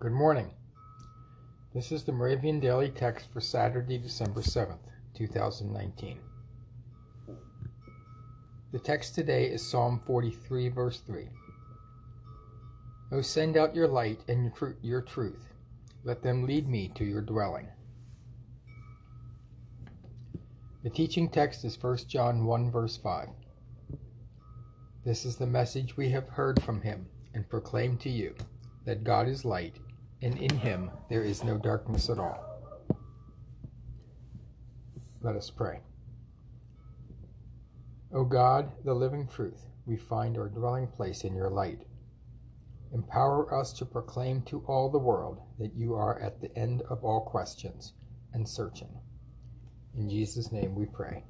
Good morning. This is the Moravian Daily Text for Saturday, December 7th, 2019. The text today is Psalm 43, verse 3. O send out your light and your, your truth. Let them lead me to your dwelling. The teaching text is 1 John 1, verse 5. This is the message we have heard from him and proclaim to you that God is light and in him there is no darkness at all. Let us pray. O God, the living truth, we find our dwelling place in your light. Empower us to proclaim to all the world that you are at the end of all questions and searching. In Jesus' name we pray.